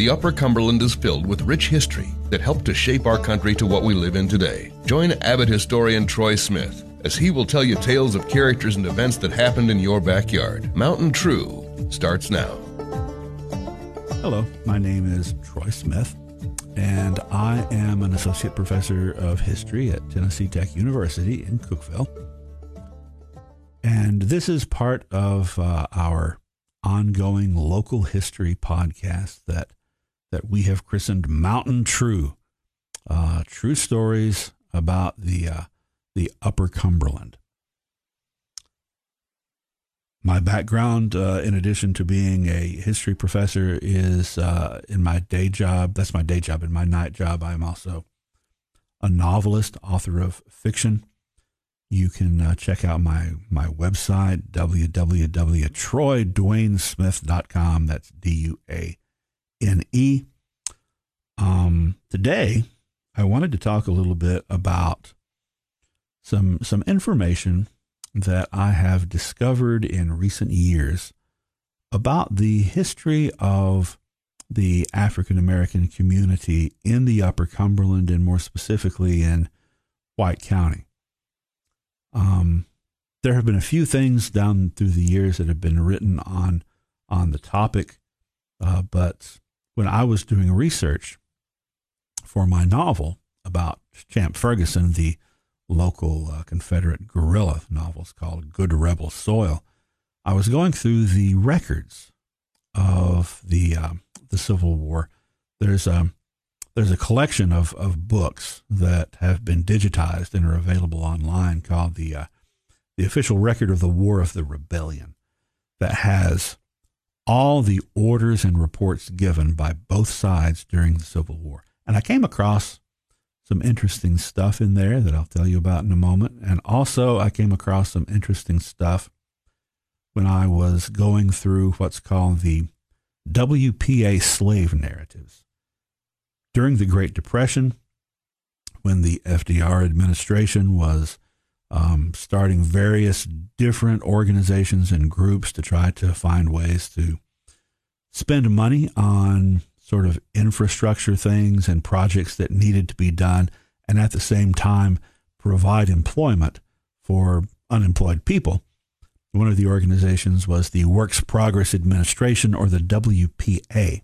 The Upper Cumberland is filled with rich history that helped to shape our country to what we live in today. Join avid historian Troy Smith as he will tell you tales of characters and events that happened in your backyard. Mountain True starts now. Hello, my name is Troy Smith, and I am an associate professor of history at Tennessee Tech University in Cookeville. And this is part of uh, our ongoing local history podcast that that we have christened Mountain True. Uh, true stories about the uh, the Upper Cumberland. My background, uh, in addition to being a history professor, is uh, in my day job. That's my day job. In my night job, I am also a novelist, author of fiction. You can uh, check out my, my website, www.troydwaynesmith.com. That's D U A N E. Um, today, I wanted to talk a little bit about some some information that I have discovered in recent years about the history of the African American community in the Upper Cumberland and more specifically in White County. Um, there have been a few things down through the years that have been written on on the topic, uh, but when I was doing research for my novel about Champ Ferguson, the local uh, Confederate guerrilla novel, novels called Good Rebel Soil, I was going through the records of the uh, the Civil War. There's a um, there's a collection of, of books that have been digitized and are available online called the uh, the official record of the War of the Rebellion that has all the orders and reports given by both sides during the Civil War. And I came across some interesting stuff in there that I'll tell you about in a moment. And also, I came across some interesting stuff when I was going through what's called the WPA slave narratives. During the Great Depression, when the FDR administration was um, starting various different organizations and groups to try to find ways to spend money on sort of infrastructure things and projects that needed to be done, and at the same time provide employment for unemployed people. One of the organizations was the Works Progress Administration, or the WPA.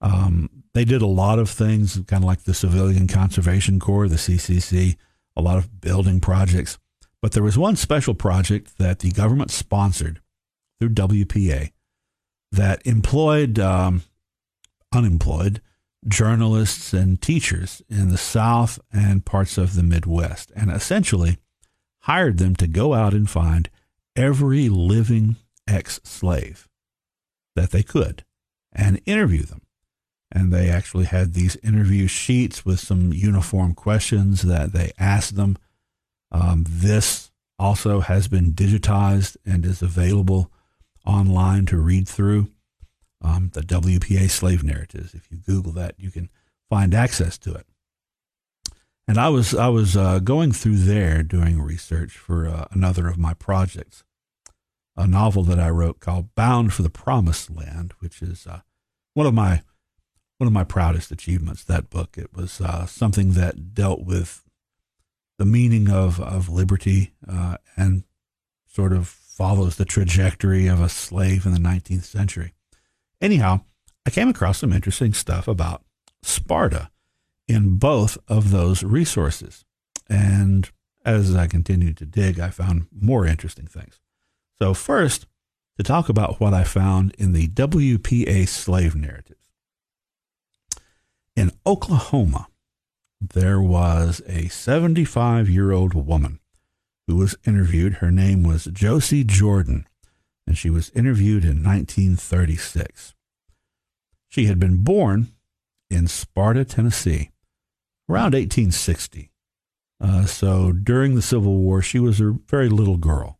Um, they did a lot of things, kind of like the Civilian Conservation Corps, the CCC, a lot of building projects. But there was one special project that the government sponsored through WPA that employed um, unemployed journalists and teachers in the South and parts of the Midwest, and essentially hired them to go out and find every living ex slave that they could and interview them. And they actually had these interview sheets with some uniform questions that they asked them. Um, this also has been digitized and is available online to read through um, the WPA slave narratives. If you Google that, you can find access to it. And I was I was uh, going through there doing research for uh, another of my projects, a novel that I wrote called "Bound for the Promised Land," which is uh, one of my one of my proudest achievements. That book it was uh, something that dealt with the meaning of of liberty uh, and sort of follows the trajectory of a slave in the 19th century. Anyhow, I came across some interesting stuff about Sparta in both of those resources. And as I continued to dig, I found more interesting things. So, first, to talk about what I found in the WPA slave narratives. In Oklahoma, there was a 75 year old woman who was interviewed. Her name was Josie Jordan, and she was interviewed in 1936. She had been born in Sparta, Tennessee, around 1860. Uh, so during the Civil War, she was a very little girl.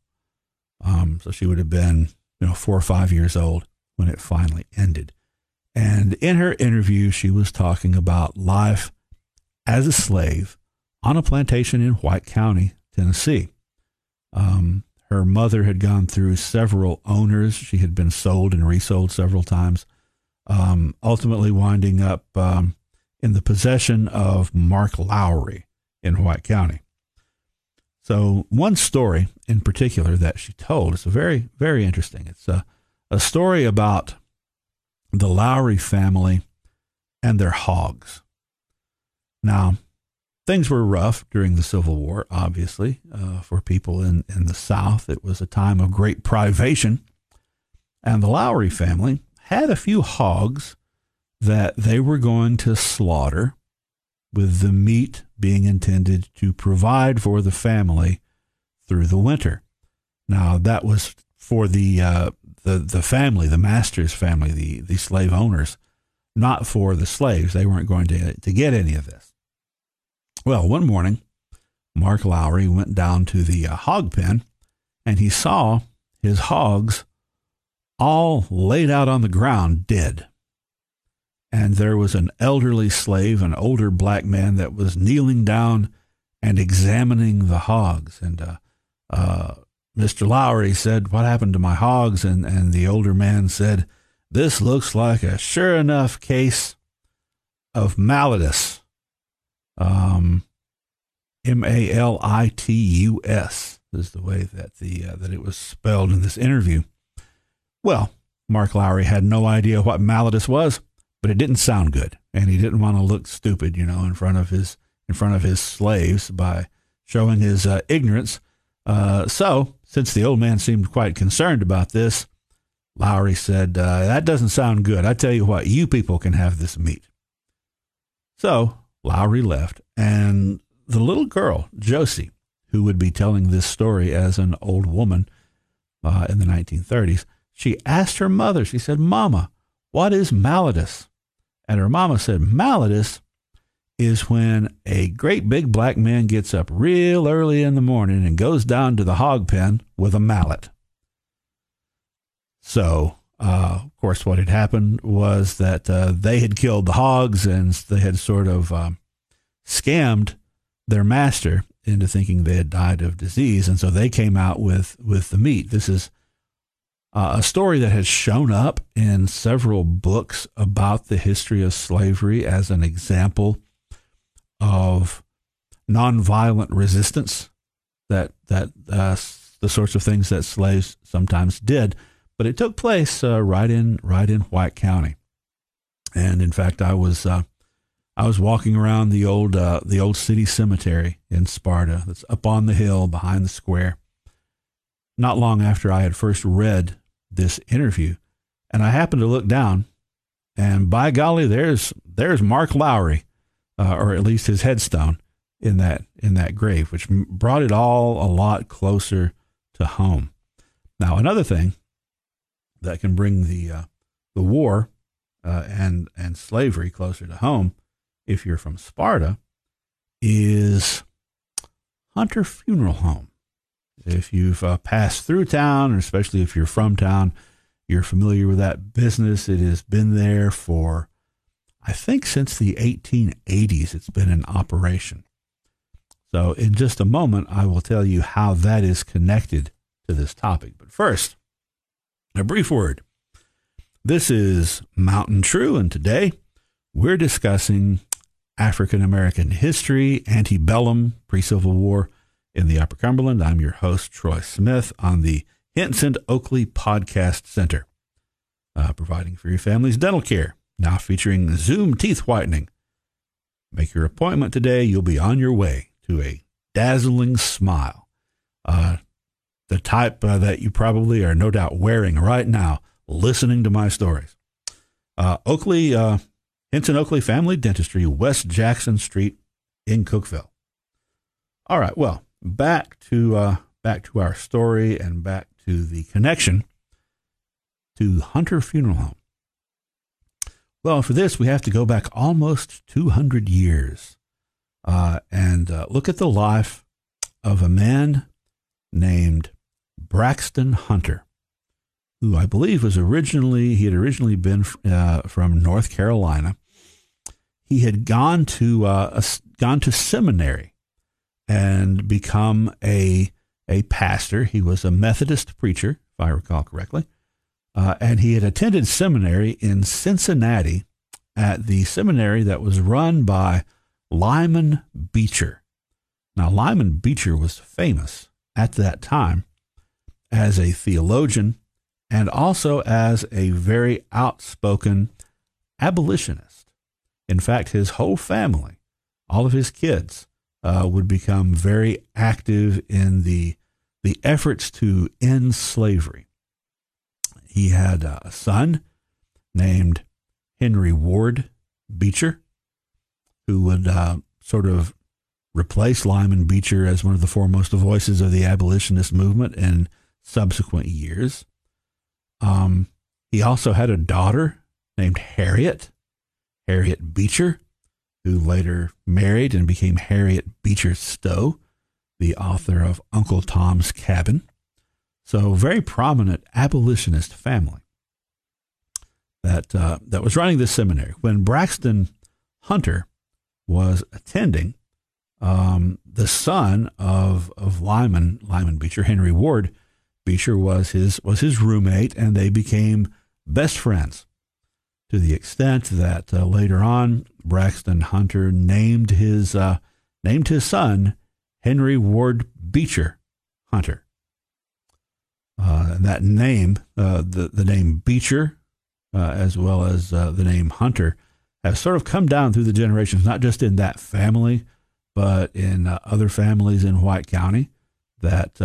Um, so she would have been, you know, four or five years old when it finally ended. And in her interview, she was talking about life as a slave on a plantation in White County, Tennessee. Um, her mother had gone through several owners. She had been sold and resold several times. um, ultimately winding up um, in the possession of Mark Lowry in White County. So, one story in particular that she told is very, very interesting. It's a, a story about the Lowry family and their hogs. Now, things were rough during the Civil War, obviously, uh, for people in, in the South. It was a time of great privation. And the Lowry family had a few hogs that they were going to slaughter, with the meat being intended to provide for the family through the winter. Now, that was for the, uh, the, the family, the master's family, the, the slave owners, not for the slaves. They weren't going to, to get any of this. Well, one morning, Mark Lowry went down to the uh, hog pen and he saw his hogs all laid out on the ground dead. And there was an elderly slave, an older black man that was kneeling down and examining the hogs. And uh, uh, Mr. Lowry said, What happened to my hogs? And, and the older man said, This looks like a sure enough case of malletus um, M A L I T U S is the way that the uh, that it was spelled in this interview. Well, Mark Lowry had no idea what malletus was, but it didn't sound good, and he didn't want to look stupid, you know, in front of his in front of his slaves by showing his uh, ignorance. Uh, so, since the old man seemed quite concerned about this, Lowry said, uh, "That doesn't sound good. I tell you what, you people can have this meat." So Lowry left, and the little girl, Josie, who would be telling this story as an old woman uh, in the 1930s, she asked her mother, she said, Mama, what is malletus? And her mama said, Malletus is when a great big black man gets up real early in the morning and goes down to the hog pen with a mallet. So uh, of course, what had happened was that uh, they had killed the hogs and they had sort of um, scammed their master into thinking they had died of disease, and so they came out with with the meat. This is uh, a story that has shown up in several books about the history of slavery as an example of nonviolent resistance that that uh, the sorts of things that slaves sometimes did but it took place uh, right in right in White County. And in fact, I was uh, I was walking around the old uh, the old city cemetery in Sparta that's up on the hill behind the square. Not long after I had first read this interview, and I happened to look down, and by golly, there's there's Mark Lowry, uh, or at least his headstone in that in that grave, which brought it all a lot closer to home. Now, another thing that can bring the uh, the war uh, and and slavery closer to home, if you're from Sparta, is Hunter Funeral Home. If you've uh, passed through town, or especially if you're from town, you're familiar with that business. It has been there for, I think, since the 1880s. It's been in operation. So, in just a moment, I will tell you how that is connected to this topic. But first, a brief word. This is Mountain True, and today we're discussing African American history, antebellum, pre Civil War in the Upper Cumberland. I'm your host, Troy Smith, on the Hinson Oakley Podcast Center, uh, providing for your family's dental care. Now featuring Zoom teeth whitening. Make your appointment today. You'll be on your way to a dazzling smile. Uh, the type uh, that you probably are no doubt wearing right now, listening to my stories. Uh, Oakley, uh, Hinson Oakley Family Dentistry, West Jackson Street in Cookeville. All right, well, back to uh, back to our story and back to the connection to Hunter Funeral Home. Well, for this, we have to go back almost 200 years uh, and uh, look at the life of a man named Braxton Hunter, who I believe was originally, he had originally been uh, from North Carolina. He had gone to, uh, a, gone to seminary and become a, a pastor. He was a Methodist preacher, if I recall correctly. Uh, and he had attended seminary in Cincinnati at the seminary that was run by Lyman Beecher. Now, Lyman Beecher was famous at that time as a theologian and also as a very outspoken abolitionist. In fact, his whole family, all of his kids, uh, would become very active in the the efforts to end slavery. He had a son named Henry Ward Beecher, who would uh, sort of replace Lyman Beecher as one of the foremost voices of the abolitionist movement in subsequent years. Um, he also had a daughter named Harriet, Harriet Beecher, who later married and became Harriet Beecher Stowe, the author of Uncle Tom's Cabin. So, very prominent abolitionist family that uh, that was running this seminary. When Braxton Hunter was attending, um, the son of of Lyman Lyman Beecher, Henry Ward Beecher, was his was his roommate, and they became best friends to the extent that uh, later on Braxton Hunter named his uh, named his son Henry Ward Beecher Hunter. Uh, that name, uh, the the name Beecher, uh, as well as the name Hunter, has sort of come down through the generations, not just in that family, but in other families in White County. That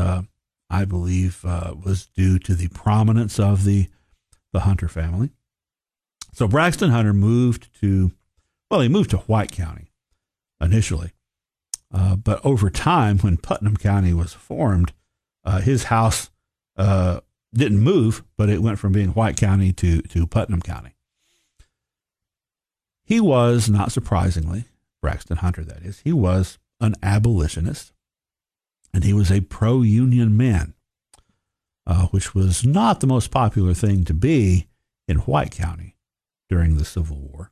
I believe was due to the prominence of the the Hunter family. So Braxton Hunter moved to, well, he moved to White County initially. Uh, but over time, when Putnam County was formed, uh, his house uh, didn't move, but it went from being White County to, to Putnam County. He was, not surprisingly, Braxton Hunter, that is, he was an abolitionist and he was a pro union man, uh, which was not the most popular thing to be in White County during the Civil War.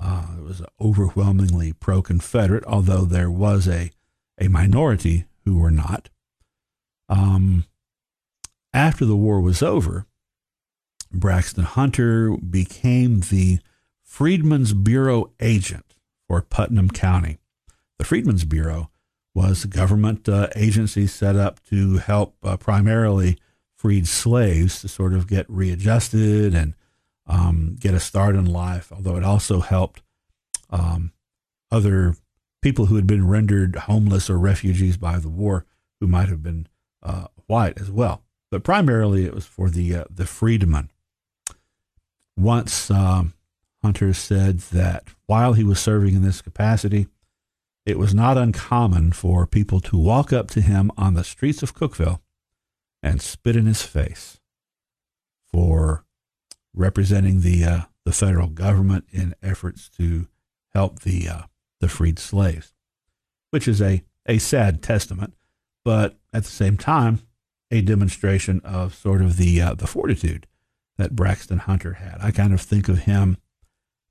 Uh, it was overwhelmingly pro Confederate, although there was a, a minority who were not. Um, after the war was over, Braxton Hunter became the Freedmen's Bureau agent for Putnam County. The Freedmen's Bureau was a government uh, agency set up to help uh, primarily freed slaves to sort of get readjusted and um, get a start in life, although it also helped um, other people who had been rendered homeless or refugees by the war who might have been uh, white as well. But primarily it was for the, uh, the freedmen. Once um, Hunter said that while he was serving in this capacity, it was not uncommon for people to walk up to him on the streets of Cookeville and spit in his face for representing the uh, the federal government in efforts to help the uh, the freed slaves, which is a a sad testament, but at the same time a demonstration of sort of the uh, the fortitude that Braxton Hunter had. I kind of think of him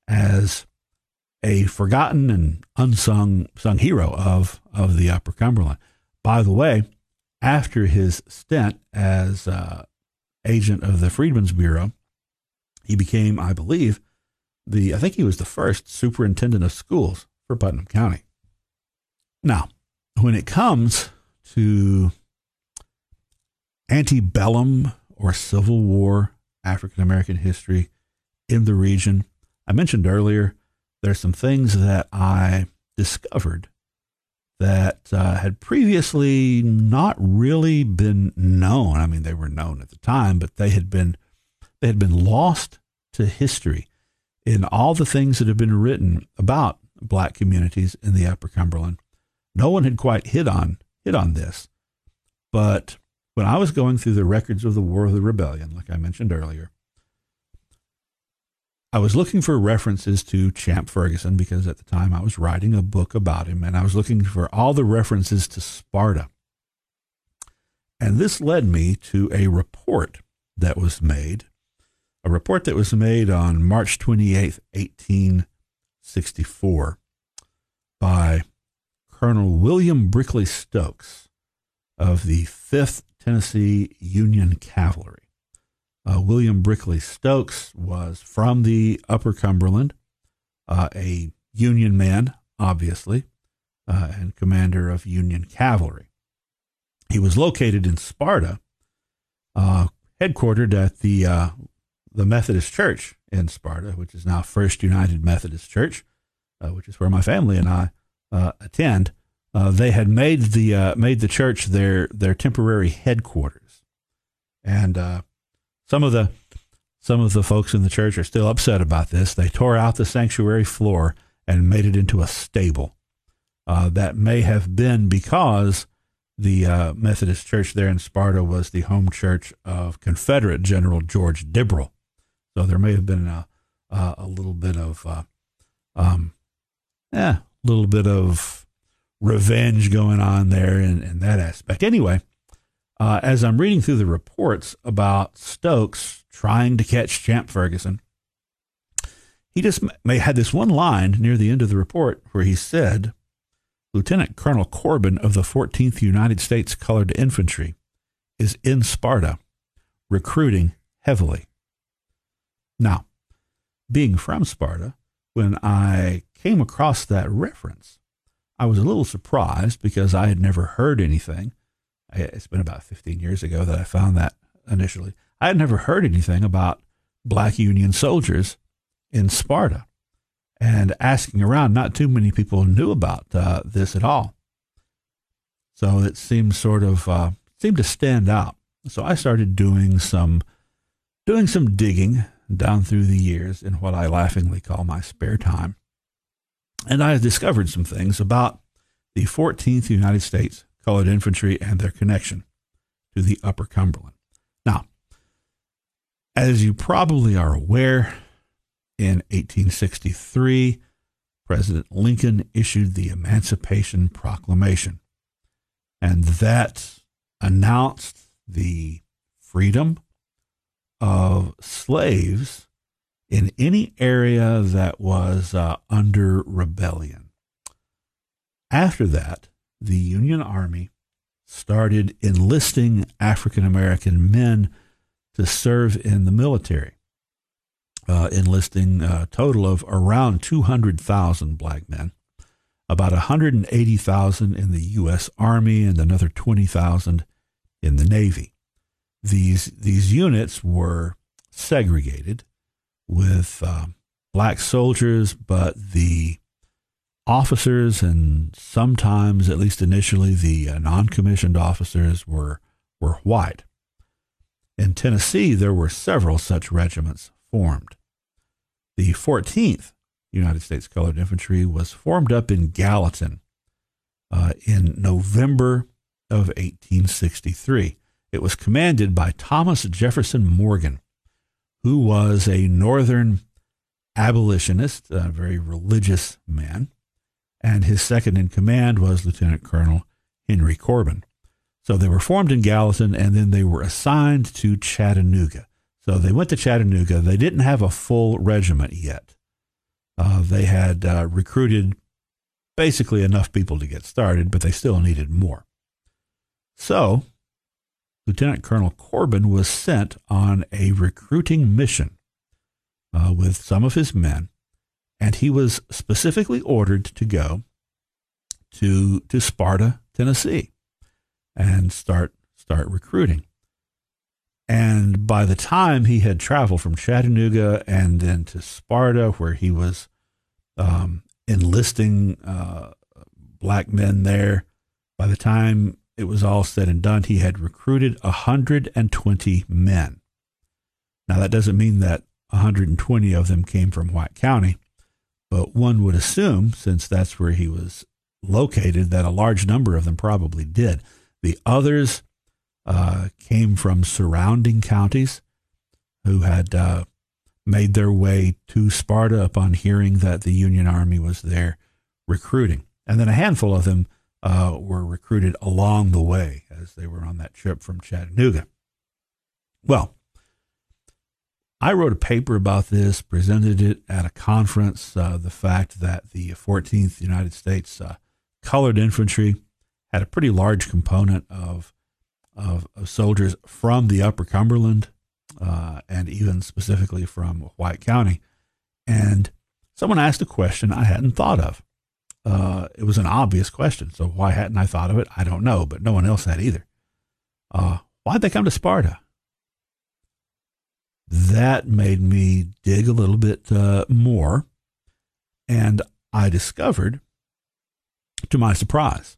as a forgotten and unsung sung hero of of the Upper Cumberland. By the way, after his stint as uh, agent of the Freedmen's Bureau, he became, I believe, the I think he was the first superintendent of schools for Putnam County. Now, when it comes to antebellum or Civil War African American history in the region, I mentioned earlier there's some things that I discovered that uh, had previously not really been known. I mean, they were known at the time, but they had been they had been lost to history in all the things that have been written about black communities in the Upper Cumberland. No one had quite hit on hit on this, but when I was going through the records of the War of the Rebellion, like I mentioned earlier, I was looking for references to Champ Ferguson because at the time I was writing a book about him, and I was looking for all the references to Sparta. And this led me to a report that was made, a report that was made on March 28, 1864, by Colonel William Brickley Stokes of the 5th Tennessee Union Cavalry. Uh, William Brickley Stokes was from the Upper Cumberland, uh, a Union man, obviously, uh, and commander of Union cavalry. He was located in Sparta, uh, headquartered at the uh, the Methodist Church in Sparta, which is now First United Methodist Church, uh, which is where my family and I attend. They had made the made the church their their temporary headquarters, and some of the some of the folks in the church are still upset about this. They tore out the sanctuary floor and made it into a stable. Uh, that may have been because the uh, Methodist church there in Sparta was the home church of Confederate General George Dibrell. So there may have been a, a, little bit of, uh, um, yeah, a little bit of revenge going on there in, in that aspect. Anyway, uh, as I'm reading through the reports about Stokes trying to catch Champ Ferguson, he just may had this one line near the end of the report where he said, Lieutenant Colonel Corbin of the 14th United States Colored Infantry is in Sparta recruiting heavily. Now, being from Sparta, when I came across that reference, I was a little surprised because I had never heard anything it's been about 15 years ago that I found that initially. I had never heard anything about black Union soldiers in Sparta. And asking around, not too many people knew about uh, this at all. So it seemed sort of uh, seemed to stand out. So I started doing some doing some digging down through the years in what I laughingly call my spare time. And I have discovered some things about the 14th United States colored infantry and their connection to the Upper Cumberland. Now, as you probably are aware, in 1863, President Lincoln issued the Emancipation Proclamation, and that announced the freedom of slaves in any area that was uh, under rebellion. After that, the Union Army started enlisting African American men to serve in the military, uh, enlisting a total of around 200,000 black men, about 180,000 in the U.S. Army, and another 20,000 in the Navy. These, these units were segregated with uh, black soldiers, but the officers and sometimes, at least initially, the uh, non-commissioned officers were were white. In Tennessee, there were several such regiments formed. The 14th United States Colored Infantry was formed up in Gallatin uh, in November of 1863. It was commanded by Thomas Jefferson Morgan, who was a Northern abolitionist, a very religious man and his second in command was Lieutenant Colonel Henry Corbin. So they were formed in Gallatin, and then they were assigned to Chattanooga. So they went to Chattanooga. They didn't have a full regiment yet. Uh, they had uh, recruited basically enough people to get started, but they still needed more. So Lieutenant Colonel Corbin was sent on a recruiting mission uh, with some of his men and he was specifically ordered to go to to Sparta, Tennessee, and start start recruiting. And by the time he had traveled from Chattanooga and then to Sparta, where he was um, enlisting uh, black men there, by the time it was all said and done, he had recruited 120 men. Now, that doesn't mean that 120 of them came from White County. But one would assume, since that's where he was located, that a large number of them probably did. The others uh, came from surrounding counties who had uh, made their way to Sparta upon hearing that the Union Army was there recruiting. And then a handful of them uh, were recruited along the way as they were on that trip from Chattanooga. Well, I wrote a paper about this, presented it at a conference. Uh, the fact that the 14th United States uh, Colored Infantry had a pretty large component of, of, of soldiers from the Upper Cumberland uh, and even specifically from White County. And someone asked a question I hadn't thought of. Uh, it was an obvious question. So why hadn't I thought of it? I don't know, but no one else had either. Uh, why'd they come to Sparta? That made me dig a little bit uh, more. And I discovered, to my surprise,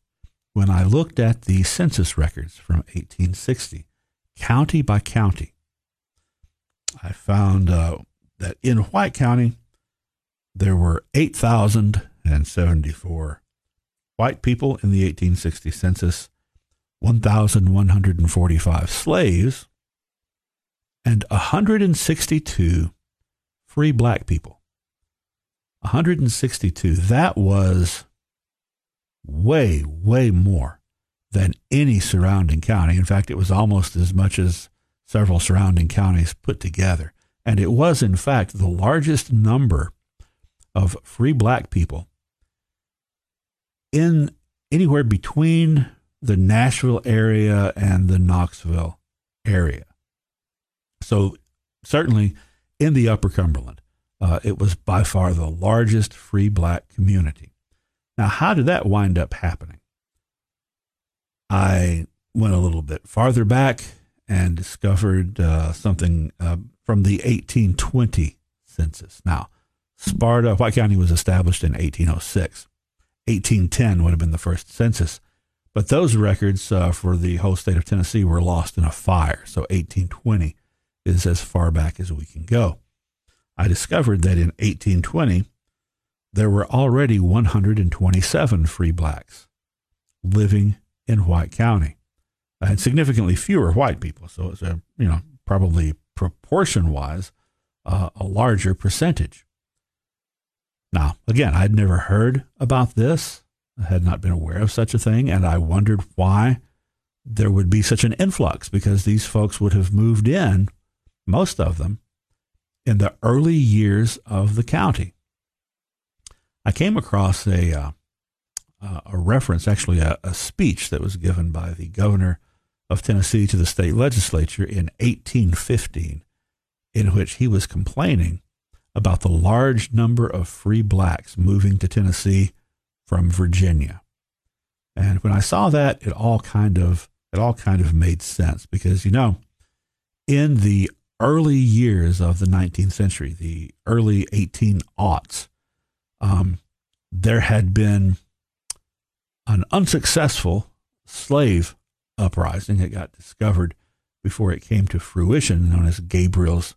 when I looked at the census records from 1860, county by county, I found uh, that in White County, there were 8,074 white people in the 1860 census, 1,145 slaves, and 162 free black people. 162. That was way, way more than any surrounding county. In fact, it was almost as much as several surrounding counties put together. And it was, in fact, the largest number of free black people in anywhere between the Nashville area and the Knoxville area. So, certainly in the Upper Cumberland, uh, it was by far the largest free black community. Now, how did that wind up happening? I went a little bit farther back and discovered uh, something uh, from the 1820 census. Now, Sparta, White County was established in 1806. 1810 would have been the first census, but those records uh, for the whole state of Tennessee were lost in a fire. So 1820 is as far back as we can go. I discovered that in 1820, there were already 127 free blacks living in White County and significantly fewer white people. So it's a, you know, probably proportion wise, uh, a larger percentage. Now, again, I'd never heard about this. I had not been aware of such a thing, and I wondered why there would be such an influx because these folks would have moved in, most of them, in the early years of the county. I came across a uh, uh, a reference, actually a, a, speech that was given by the governor of Tennessee to the state legislature in 1815, in which he was complaining about the large number of free blacks moving to Tennessee from Virginia. And when I saw that, it all kind of it all kind of made sense because you know, in the early years of the 19th century, the early 18 aughts, um, there had been an unsuccessful slave uprising that got discovered before it came to fruition, known as Gabriel's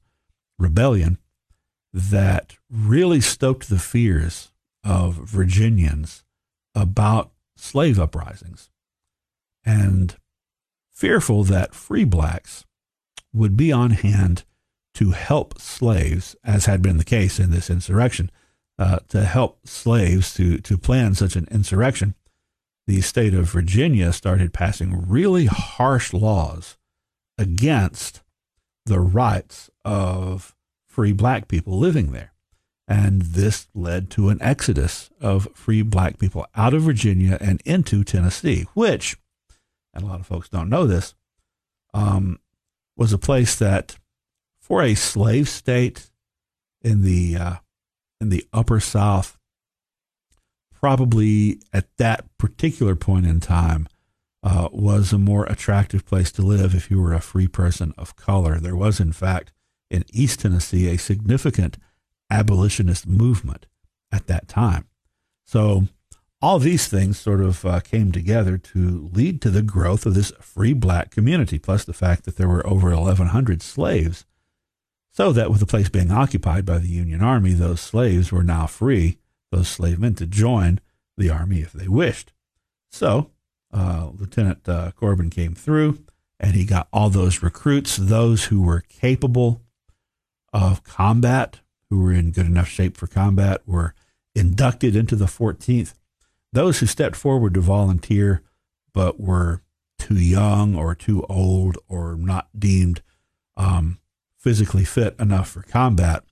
Rebellion, that really stoked the fears of Virginians about slave uprisings. And fearful that free blacks would be on hand to help slaves, as had been the case in this insurrection, uh, to help slaves to, to plan such an insurrection, the state of Virginia started passing really harsh laws against the rights of free black people living there. And this led to an exodus of free black people out of Virginia and into Tennessee, which, and a lot of folks don't know this, um, was a place that, for a slave state in the uh, in the upper South, probably at that particular point in time, uh, was a more attractive place to live if you were a free person of color. There was, in fact, in East Tennessee, a significant abolitionist movement at that time. So, all these things sort of uh, came together to lead to the growth of this free black community, plus the fact that there were over 1,100 slaves. So that with the place being occupied by the Union Army, those slaves were now free those slave men to join the army if they wished. So uh, Lieutenant uh, Corbin came through and he got all those recruits, those who were capable of combat, who were in good enough shape for combat, were inducted into the 14th. Those who stepped forward to volunteer but were too young or too old or not deemed um, physically fit enough for combat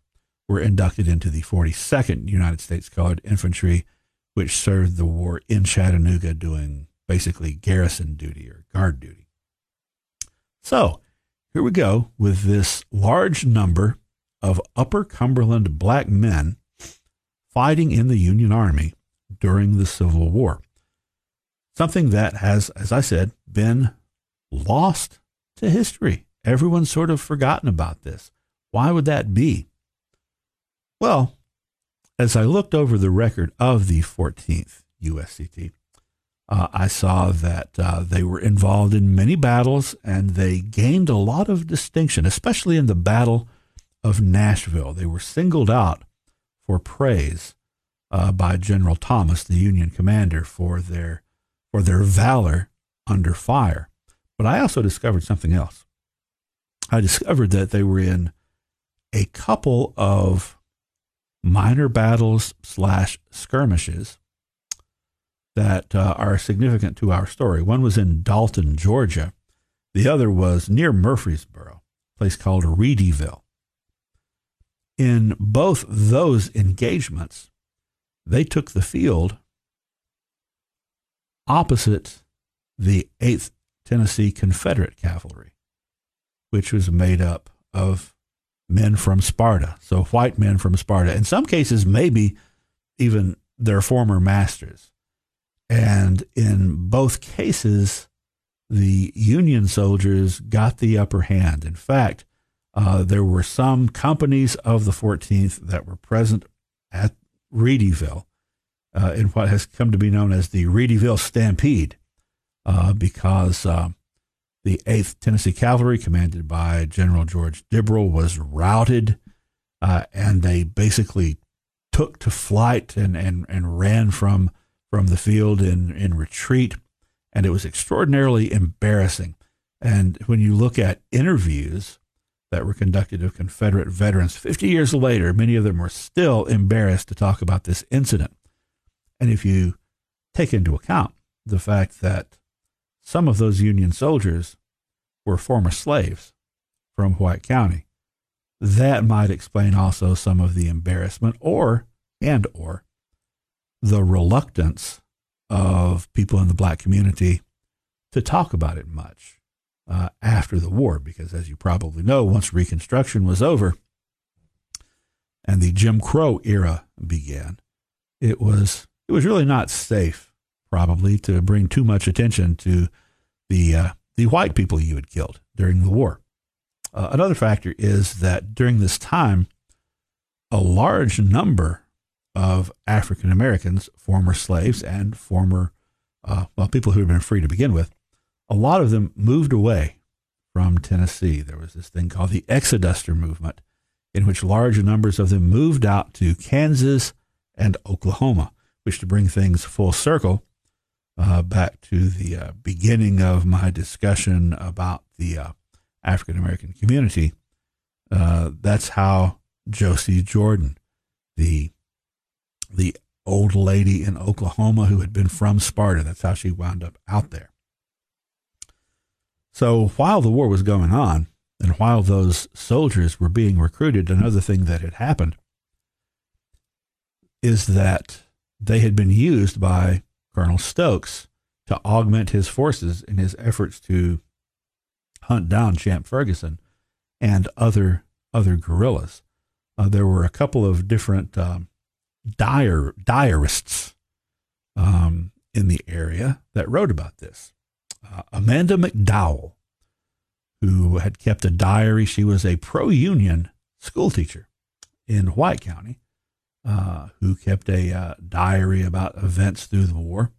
were inducted into the 42nd United States Colored Infantry, which served the war in Chattanooga doing basically garrison duty or guard duty. So here we go with this large number of Upper Cumberland black men fighting in the Union Army during the Civil War. Something that has, as I said, been lost to history. Everyone's sort of forgotten about this. Why would that be? Well, as I looked over the record of the 14th USCT, uh, I saw that uh, they were involved in many battles and they gained a lot of distinction, especially in the Battle of Nashville. They were singled out for praise uh, by General Thomas, the Union commander, for their for their valor under fire. But I also discovered something else. I discovered that they were in a couple of minor battles slash skirmishes that uh, are significant to our story. One was in Dalton, Georgia. The other was near Murfreesboro, a place called Readyville. In both those engagements, they took the field opposite the 8th Tennessee Confederate Cavalry, which was made up of men from Sparta, so white men from Sparta. In some cases, maybe even their former masters. And in both cases, the Union soldiers got the upper hand. In fact, uh, there were some companies of the 14th that were present at Readyville uh, in what has come to be known as the Readyville Stampede, uh, because uh, the 8th Tennessee Cavalry, commanded by General George Dibrell, was routed, uh, and they basically took to flight and, and, and ran from, from the field in, in retreat. And it was extraordinarily embarrassing. And when you look at interviews that were conducted of Confederate veterans 50 years later, many of them were still embarrassed to talk about this incident. And if you take into account the fact that some of those Union soldiers were former slaves from White County. That might explain also some of the embarrassment or and or the reluctance of people in the black community to talk about it much uh, after the war, because as you probably know, once Reconstruction was over and the Jim Crow era began, it was it was really not safe probably to bring too much attention to the uh, the white people you had killed during the war. Uh, another factor is that during this time, a large number of African Americans, former slaves and former uh, well people who had been free to begin with, a lot of them moved away from Tennessee. There was this thing called the Exoduster movement, in which large numbers of them moved out to Kansas and Oklahoma, which to bring things full circle uh, back to the uh, beginning of my discussion about the uh, African American community, uh, that's how Josie Jordan, the the old lady in Oklahoma who had been from Sparta, that's how she wound up out there. So while the war was going on, and while those soldiers were being recruited, another thing that had happened is that they had been used by Colonel Stokes to augment his forces in his efforts to hunt down Champ Ferguson and other other guerrillas. Uh, there were a couple of different um, diar, diarists um, in the area that wrote about this. Uh, Amanda McDowell, who had kept a diary, she was a pro union schoolteacher in White County uh, who kept a uh, diary about events through the war.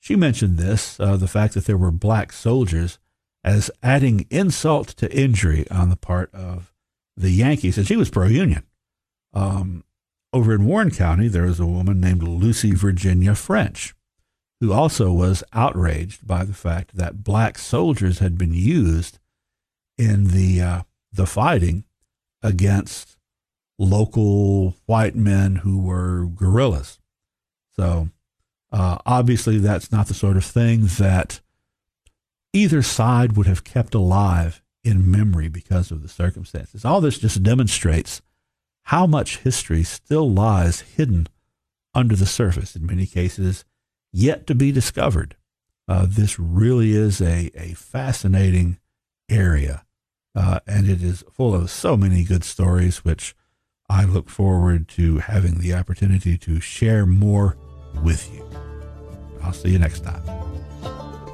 She mentioned this, uh, the fact that there were black soldiers, as adding insult to injury on the part of the Yankees, and she was pro union. Um, over in Warren County, there was a woman named Lucy Virginia French, who also was outraged by the fact that black soldiers had been used in the uh, the fighting against local white men who were guerrillas. So uh, obviously, that's not the sort of thing that either side would have kept alive in memory because of the circumstances. All this just demonstrates how much history still lies hidden under the surface, in many cases, yet to be discovered. Uh, this really is a, a fascinating area uh, and it is full of so many good stories, which I look forward to having the opportunity to share more with you. I'll see you next time.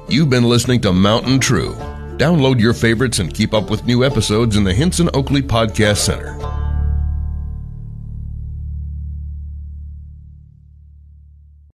You've been listening to Mountain True. Download your favorites and keep up with new episodes in the Hinson Oakley Podcast Center.